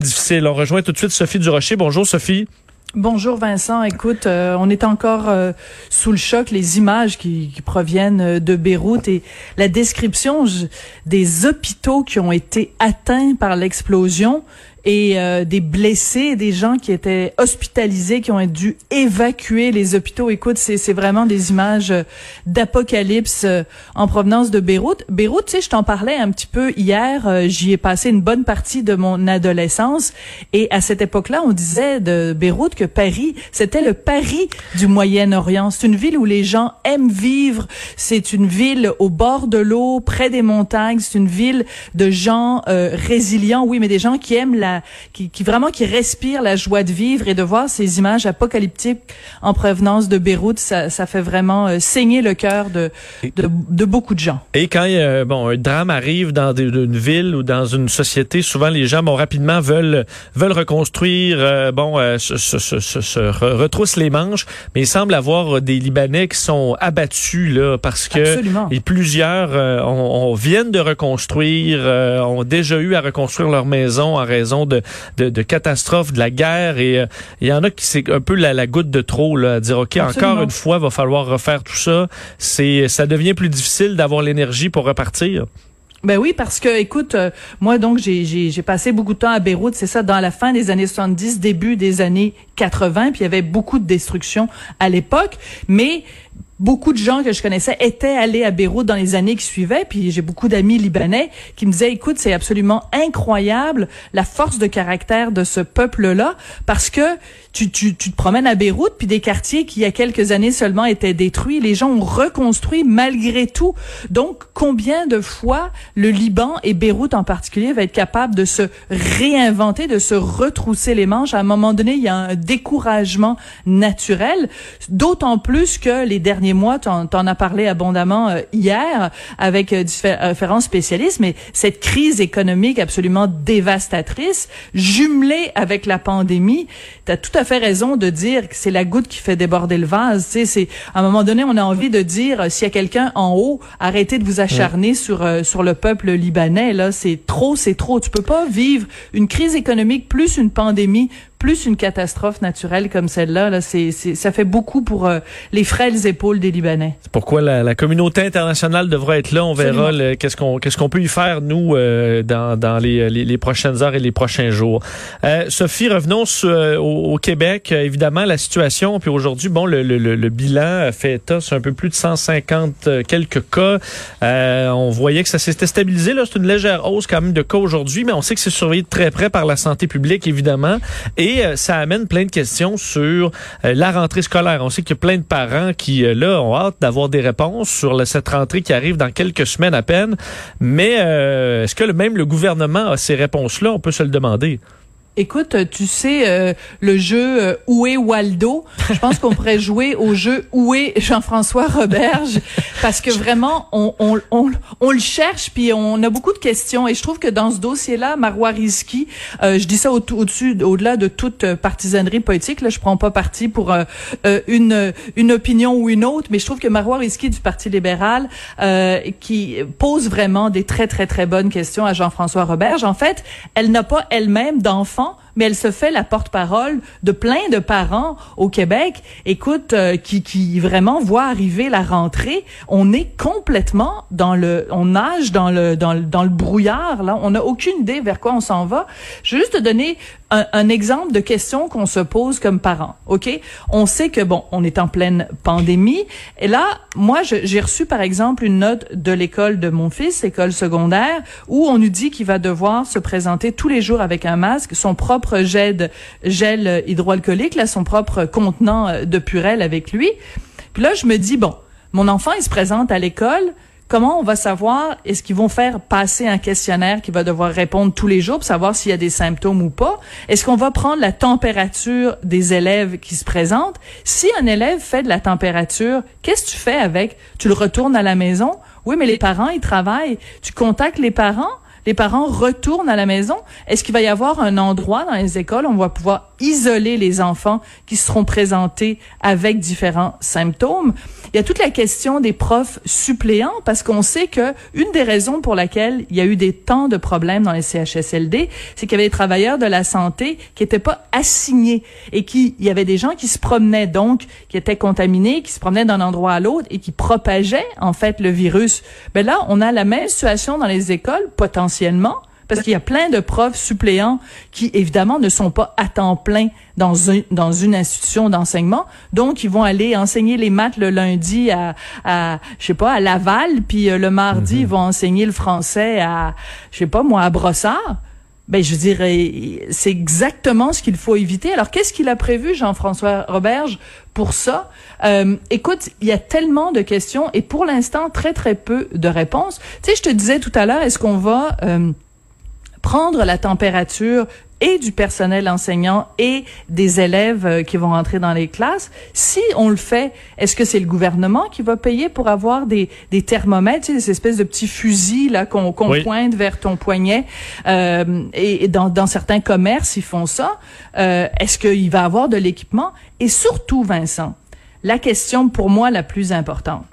difficile. On rejoint tout de suite Sophie Durocher. Bonjour Sophie. Bonjour Vincent. Écoute, euh, on est encore euh, sous le choc, les images qui, proviennent euh, de Beyrouth et la description des hôpitaux qui ont été atteints par l'explosion et euh, des blessés, des gens qui étaient hospitalisés, qui ont dû évacuer les hôpitaux. Écoute, c'est vraiment des images d'apocalypse euh, en provenance de Beyrouth. Beyrouth, tu sais, je t'en parlais un petit peu hier. Euh, j'y ai passé une bonne partie de mon adolescence et à cette époque-là, on disait de Beyrouth que Paris, c'était le Paris du Moyen-Orient. C'est une ville où les gens aiment vivre. C'est une ville au bord de l'eau, près des montagnes. C'est une ville de gens résilients, oui, mais des gens qui aiment la qui, vraiment qui respire la joie de vivre et de voir ces images apocalyptiques en provenance de Beyrouth, ça, fait vraiment euh, saigner le cœur de, de, beaucoup de gens. Et quand bon un drame arrive dans une ville ou dans une société, souvent les gens bon rapidement veulent veulent reconstruire, euh, bon euh, se, se, retroussent les manches, mais il semble avoir des Libanais qui sont abattus là parce que Absolument. et plusieurs on, viennent de reconstruire, ont déjà eu à reconstruire leur maison en raison de, de, de catastrophes, de la guerre. Et euh, il y en a qui c'est un peu la, goutte de trop, là, à dire, OK, encore une fois, va falloir refaire tout ça. C'est, ça devient plus difficile d'avoir l'énergie pour repartir. Ben oui, parce que, écoute, euh, moi, donc, j'ai passé beaucoup de temps à Beyrouth, c'est ça, dans la fin des années 70, début des années 80, puis il y avait beaucoup de destruction à l'époque, mais beaucoup de gens que je connaissais étaient allés à Beyrouth dans les années qui suivaient, puis j'ai beaucoup d'amis libanais qui me disaient, écoute, c'est absolument incroyable la force de caractère de ce peuple-là, parce que tu, tu, tu te promènes à Beyrouth, puis des quartiers qui, il y a quelques années seulement, étaient détruits, les gens ont reconstruit malgré tout. Donc, combien de fois le Liban et Beyrouth en particulier va être capable de se réinventer, de se retrousser les manches? À un moment donné, il y a un découragement naturel, d'autant plus que les derniers mois, tu en, as parlé abondamment euh, hier avec euh, différents spécialistes, mais cette crise économique absolument dévastatrice, jumelée avec la pandémie, tu tout à fait raison de dire que c'est la goutte qui fait déborder le vase. Tu sais, c'est à un moment donné, on a envie de dire euh, s'il y a quelqu'un en haut, arrêtez de vous acharner sur sur le peuple libanais. Là, c'est trop, c'est trop. Tu peux pas vivre une crise économique plus une pandémie plus une catastrophe naturelle comme celle-là, là, c'est, ça fait beaucoup pour euh, les frêles épaules des Libanais. C'est pourquoi la, la, communauté internationale devra être là. On verra qu'est-ce qu'on qu'est-ce qu'on peut y faire nous euh, dans, dans les, les, les, prochaines heures et les prochains jours. Euh, Sophie, revenons au, au, Québec. évidemment, la situation. Puis aujourd'hui, bon, le, le, le, bilan fait état sur un peu plus de 150 quelques cas. on voyait que ça s'était stabilisé. Là, c'est une légère hausse quand même de cas aujourd'hui, mais on sait que c'est surveillé de très près par la santé publique, évidemment. Et et euh, ça amène plein de questions sur euh, la rentrée scolaire. On sait qu'il y a plein de parents qui, euh, là, ont hâte d'avoir des réponses sur cette rentrée qui arrive dans quelques semaines à peine. Mais est-ce que même le gouvernement a ces réponses-là? On peut se le demander. Écoute, tu sais, euh, le jeu euh, Où est Waldo? Je pense qu'on pourrait jouer au jeu Où est Jean-François Roberge? Parce que vraiment, on, on, on, on, le cherche, puis on a beaucoup de questions. Et je trouve que dans ce dossier-là, Marois Rizki, euh, je dis ça au-dessus, au delà de toute partisanerie politique, là, je prends pas parti pour une, une opinion ou une autre, mais je trouve que Marois Rizki du Parti libéral, qui pose vraiment des très, très, très bonnes questions à Jean-François Roberge. En fait, elle n'a pas elle-même d'enfant 있어요. Mais elle se fait la porte-parole de plein de parents au Québec, écoute, euh, qui, qui vraiment voient arriver la rentrée. On est complètement dans le, on nage dans le, dans le, dans le brouillard, là. On n'a aucune idée vers quoi on s'en va. Je vais juste te donner un, un exemple de questions qu'on se pose comme parents, OK? On sait que, bon, on est en pleine pandémie. Et là, moi, j'ai reçu, par exemple, une note de l'école de mon fils, école secondaire, où on nous dit qu'il va devoir se présenter tous les jours avec un masque, son propre gel, gel hydroalcoolique, là, son propre contenant euh, de purelle avec lui. Puis là, je me dis, bon, mon enfant, il se présente à l'école, comment on va savoir est-ce qu'ils vont faire passer un questionnaire qui va devoir répondre tous les jours pour savoir s'il y a des symptômes ou pas? Est-ce qu'on va prendre la température des élèves qui se présentent? Si un élève fait de la température, qu'est-ce que tu fais avec? Tu le retournes à la maison? Oui, mais les parents ils travaillent. Tu contactes les parents? Les parents retournent à la maison. Est-ce qu'il va y avoir un endroit dans les écoles où on va pouvoir isoler les enfants qui seront présentés avec différents symptômes? Il y a toute la question des profs suppléants parce qu'on sait que une des raisons pour laquelle il y a eu des temps de problèmes dans les CHSLD, c'est qu'il y avait des travailleurs de la santé qui n'étaient pas assignés et qui il y avait des gens qui se promenaient donc qui étaient contaminés, qui se promenaient d'un endroit à l'autre et qui propageaient en fait le virus. Ben là, on a la même situation dans les écoles potentiellement parce qu'il y a plein de profs suppléants qui, évidemment, ne sont pas à temps plein dans, dans une institution d'enseignement. Donc, ils vont aller enseigner les maths le lundi à, à je sais pas, à Laval, puis euh, le mardi, mhm. ils vont enseigner le français à, je sais pas, moi, à Brossard. Ben, je dirais, c'est exactement ce qu'il faut éviter. Alors, qu'est-ce qu'il a prévu, Jean-François Roberge, pour ça? Euh, écoute, il y a tellement de questions et pour l'instant, très, très peu de réponses. Tu sais, je te disais tout à l'heure, est-ce qu'on va... Euh, prendre la température et du personnel enseignant et des élèves euh, qui vont rentrer dans les classes. Si on le fait, est-ce que c'est le gouvernement qui va payer pour avoir des, des thermomètres, tu sais, ces espèces de petits fusils là qu'on pointe vers ton poignet? Euh, et, dans, dans certains commerces ils font ça. Euh, est-ce qu'il va avoir de l'équipement? Et surtout, Vincent, la question pour moi la plus importante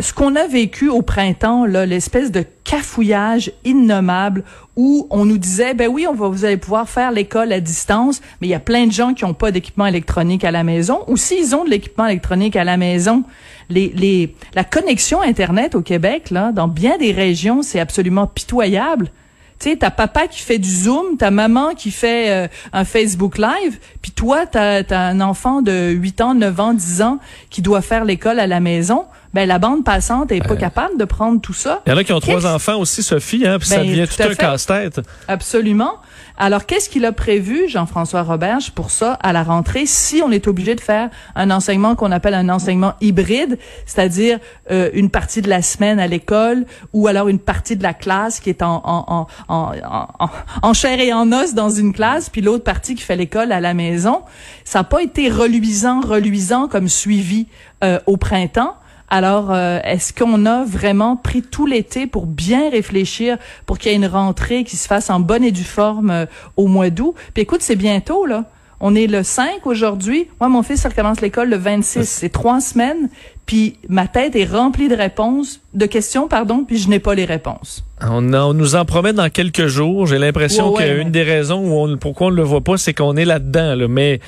ce qu'on a vécu au printemps, l'espèce de cafouillage innommable où on nous disait, ben oui, on va, vous allez pouvoir faire l'école à distance, mais il y a plein de gens qui n'ont pas d'équipement électronique à la maison, ou s'ils ont de l'équipement électronique à la maison, les, les, la connexion Internet au Québec, là, dans bien des régions, c'est absolument pitoyable. Tu sais, t'as papa qui fait du Zoom, ta maman qui fait euh, un Facebook Live, puis toi, t'as as un enfant de 8 ans, 9 ans, 10 ans qui doit faire l'école à la maison ben la bande passante est pas capable de prendre tout ça. Il y en a qui ont trois enfants aussi, Sophie, hein, puis ça ben, devient tout, un casse-tête. Absolument. Alors, qu'est-ce qu'il a prévu, Jean-François Roberge, pour ça, à la rentrée, si on est obligé de faire un enseignement qu'on appelle un enseignement hybride, c'est-à-dire euh, une partie de la semaine à l'école ou alors une partie de la classe qui est en, en, en, en, en chair et en os dans une classe, puis l'autre partie qui fait l'école à la maison. Ça n'a pas été reluisant, reluisant comme suivi euh, au printemps. Alors, euh, est-ce qu'on a vraiment pris tout l'été pour bien réfléchir, pour qu'il y ait une rentrée qui se fasse en bonne et due forme euh, au mois d'août? Puis écoute, c'est bientôt, là. On est le 5 aujourd'hui. Moi, mon fils, il recommence l'école le 26. C'est trois semaines. Puis ma tête est remplie de réponses, de questions, pardon, puis je n'ai pas les réponses. On, nous en promet dans quelques jours. J'ai l'impression qu'une des raisons où on, pourquoi on ne le voit pas, c'est qu'on est là-dedans. Là. Mais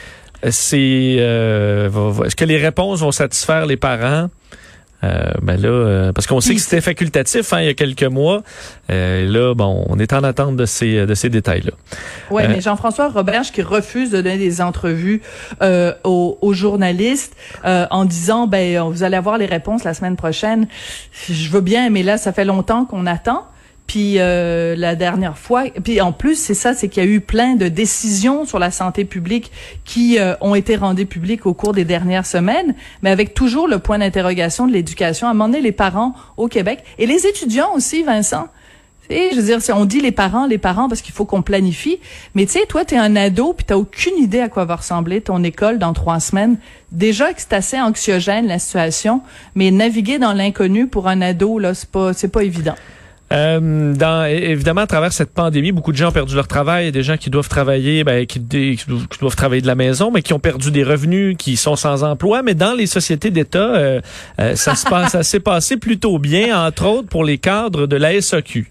c'est euh, est-ce que les réponses vont satisfaire les parents? Euh, ben là, euh, parce qu'on sait que c'était facultatif hein, il y a quelques mois. Euh, là, bon, on est en attente de ces de ces détails-là. Oui, mais Jean-François Roberge qui refuse de donner des entrevues aux, aux, journalistes en disant, ben, vous allez avoir les réponses la semaine prochaine. Je veux bien, mais là, ça fait longtemps qu'on attend. Puis euh, la dernière fois, puis en plus c'est ça, c'est qu'il y a eu plein de décisions sur la santé publique qui euh, ont été rendues publiques au cours des dernières semaines, mais avec toujours le point d'interrogation de l'éducation. À un moment donné, les parents au Québec et les étudiants aussi, Vincent. Et je veux dire, si on dit les parents, les parents, parce qu'il faut qu'on planifie. Mais tu sais, toi, tu es un ado, puis t'as aucune idée à quoi va ressembler ton école dans trois semaines. Déjà que c'est assez anxiogène la situation, mais naviguer dans l'inconnu pour un ado, là, c'est pas, c'est pas évident. Euh, dans, évidemment, à travers cette pandémie, beaucoup de gens ont perdu leur travail. Il y a des gens qui doivent travailler, ben, qui, doivent travailler de la maison, mais qui ont perdu des revenus, qui sont sans emploi. Mais dans les sociétés d'État, euh, euh, ça se passe, ça s'est passé plutôt bien, entre autres pour les cadres de la SAQ.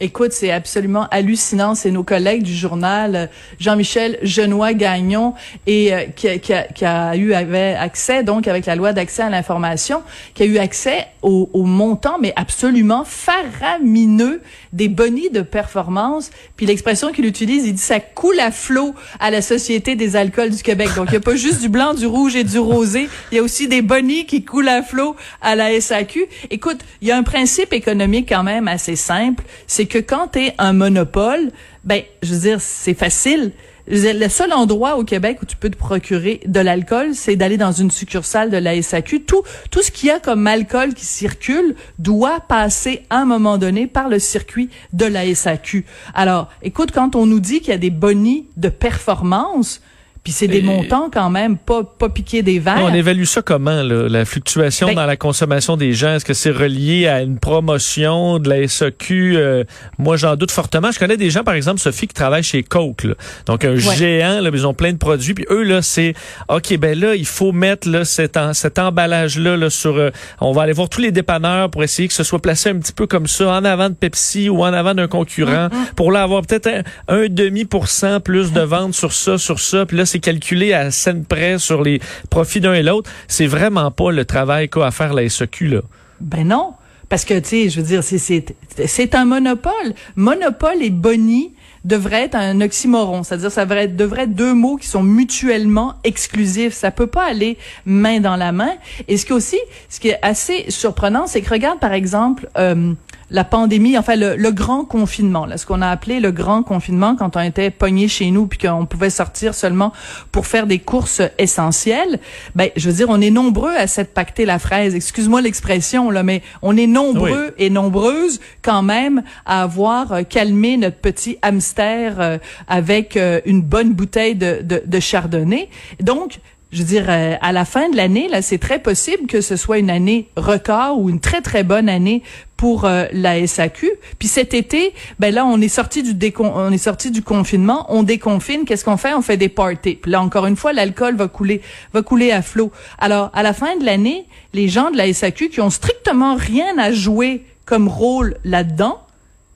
Écoute, c'est absolument hallucinant. C'est nos collègues du journal, euh, Jean-Michel Genois-Gagnon, et euh, qui, a, eu avait accès, donc avec la loi d'accès à l'information, qui a eu accès au, montant, mais absolument faramineux des bonnies de performance. Puis l'expression qu'il utilise, il dit ça coule à flot à la Société des alcools du Québec. Donc il n'y a pas juste du blanc, du rouge et du rosé. Il y a aussi des bonnies qui coulent à flot à la SAQ. Écoute, il y a un principe économique quand même assez simple. Que quand tu es un monopole, ben, je veux dire, c'est facile. Le seul endroit au Québec où tu peux te procurer de l'alcool, c'est d'aller dans une succursale de la SAQ. Tout, tout ce qu'il y a comme alcool qui circule doit passer à un moment donné par le circuit de la SAQ. Alors, écoute, quand on nous dit qu'il y a des bonnies de performance, Puis c'est des montants quand même pas pas piqués des verres. On évalue ça comment là, la fluctuation ben dans la consommation des gens? Est-ce que c'est relié à une promotion de la SAQ euh, Moi, j'en doute fortement. Je connais des gens, par exemple, Sophie, qui travaillent chez Coke, donc un géant. Là, ils ont plein de produits. Puis eux là, c'est ok, ben là, il faut mettre là cet, cet emballage là, là sur. Euh, on va aller voir tous les dépanneurs pour essayer que ce soit placé un petit peu comme ça en avant de Pepsi ou en avant d'un concurrent pour là avoir peut-être un, demi pour cent plus de ventes sur ça, sur ça. Puis là, c'est calculé à scène près sur les profits d'un et l'autre. C'est vraiment pas le travail qu'a à faire la SEQ, là. Ben non. Parce que, tu sais, je veux dire, c'est un monopole. Monopole et boni devrait être un oxymoron. C'est-à-dire, ça devrait être, deux mots qui sont mutuellement exclusifs. Ça peut pas aller main dans la main. Et ce qui aussi, ce qui est assez surprenant, c'est que regarde, par exemple, euh, la pandémie, enfin le, le, grand confinement, là, ce qu'on a appelé le grand confinement quand on était pogné chez nous puis qu'on pouvait sortir seulement pour faire des courses essentielles. Ben, je veux dire, on est nombreux à s'être pacté la fraise. Excuse-moi l'expression là, mais on est nombreux et nombreuses quand même à avoir euh, calmé notre petit hamster euh, avec euh, une bonne bouteille de, de, de chardonnay. Donc je veux dire, à la fin de l'année, là, c'est très possible que ce soit une année record ou une très très bonne année pour euh, la SAQ. Puis cet été, ben là, on est sorti du décon on est sorti du confinement, on déconfine. Qu'est-ce qu'on fait? On fait des parties. Puis là, encore une fois, l'alcool va couler, va couler à flot. Alors, à la fin de l'année, les gens de la SAQ qui ont strictement rien à jouer comme rôle là-dedans,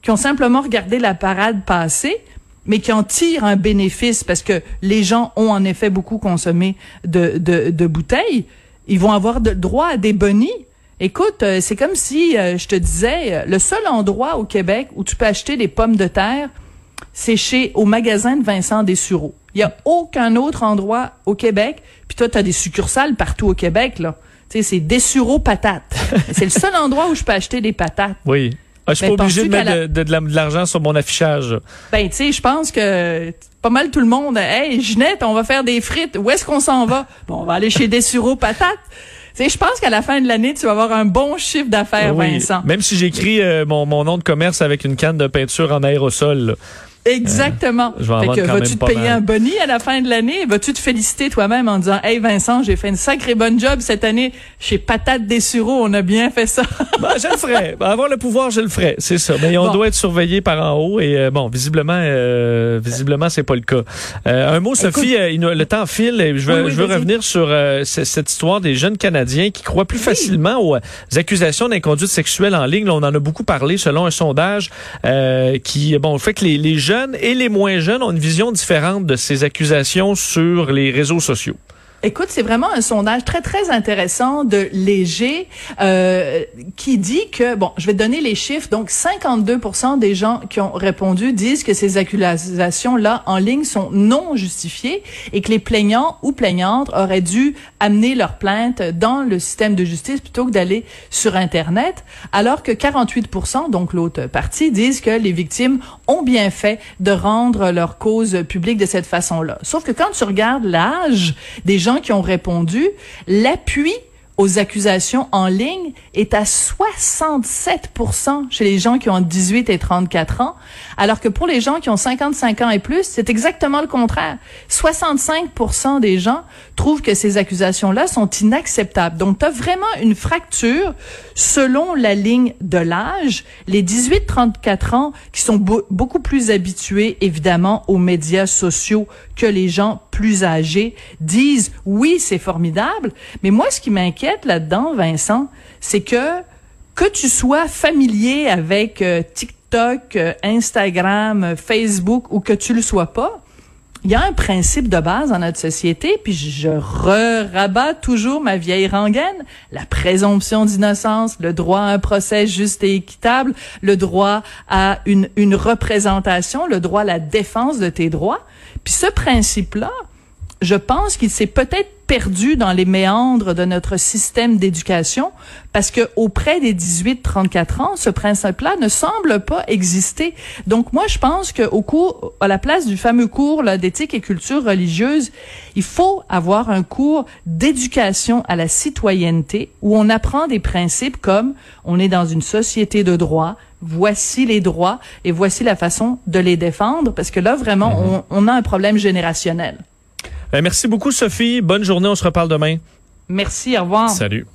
qui ont simplement regardé la parade passer, mais qui en tirent un bénéfice parce que les gens ont en effet beaucoup consommé de, de, de bouteilles, ils vont avoir de, droit à des bonis Écoute, euh, c'est comme si euh, je te disais, euh, le seul endroit au Québec où tu peux acheter des pommes de terre, c'est chez au magasin de Vincent Dessureau. Il y a aucun autre endroit au Québec. Puis toi, tu as des succursales partout au Québec là. Tu sais, c'est Dessureau patates. c'est le seul endroit où je peux acheter des patates. Oui. Ah, je suis ben, pas obligé de mettre de, l'argent sur mon affichage. Ben, tu sais, je pense que pas mal tout le monde. Hey, Ginette, on va faire des frites. Où est-ce qu'on s'en va? Bon, on va aller chez Dessureau patates je pense qu'à la fin de l'année, tu vas avoir un bon chiffre d'affaires, Vincent. Même si j'écris euh, mon, mon nom de commerce avec une canne de peinture en aérosol. Exactement. Euh, fait que vas-tu te payer un boni à la fin de l'année? Vas-tu te féliciter toi-même en disant, hey Vincent, j'ai fait une sacrée bonne job cette année chez Patate des Sureaux, on a bien fait ça. ben, je le ferai. Ben, avoir le pouvoir, je le ferai. C'est ça. Mais on doit être surveillé par en haut et euh, bon, visiblement, euh, visiblement, c'est pas le cas. Euh, un mot, Sophie, le temps file et je veux, je veux revenir sur cette histoire des jeunes Canadiens qui croient plus facilement aux accusations d'inconduite sexuelle en ligne. on en a beaucoup parlé selon un sondage qui, bon, fait que les, les jeunes et les moins jeunes ont une vision différente de ces accusations sur les réseaux sociaux. Écoute, c'est vraiment un sondage très très intéressant de Léger euh, qui dit que bon, je vais donner les chiffres. Donc, 52% des gens qui ont répondu disent que ces accusations là en ligne sont non justifiées et que les plaignants ou plaignantes auraient dû amener leur plainte dans le système de justice plutôt que d'aller sur Internet, alors que 48%, donc l'autre partie, disent que les victimes ont bien fait de rendre leur cause publique de cette façon-là. Sauf que quand tu regardes l'âge des gens qui ont répondu, l'appui aux accusations en ligne est à 67% chez les gens qui ont 18 et 34 ans, alors que pour les gens qui ont 55 ans et plus, c'est exactement le contraire. 65% des gens trouvent que ces accusations-là sont inacceptables. Donc, tu as vraiment une fracture selon la ligne de l'âge. Les 18-34 ans qui sont beaucoup plus habitués, évidemment, aux médias sociaux que les gens plus âgés disent oui, c'est formidable. Mais moi, ce qui m'inquiète là-dedans, Vincent, c'est que que tu sois familier avec euh, TikTok, euh, Instagram, Facebook ou que tu le sois pas, il y a un principe de base dans notre société, puis je rabats toujours ma vieille rengaine, la présomption d'innocence, le droit à un procès juste et équitable, le droit à une, une représentation, le droit à la défense de tes droits. Puis ce principe-là, je pense qu'il s'est peut-être perdu dans les méandres de notre système d'éducation parce que auprès des 18-34 ans, ce principe-là ne semble pas exister. Donc moi, je pense qu'au cours, à la place du fameux cours d'éthique et culture religieuse, il faut avoir un cours d'éducation à la citoyenneté où on apprend des principes comme on est dans une société de droit, voici les droits et voici la façon de les défendre parce que là, vraiment, mm-hmm. on, on a un problème générationnel. Ben, merci beaucoup, Sophie. Bonne journée. On se reparle demain. Merci. Au revoir. Salut.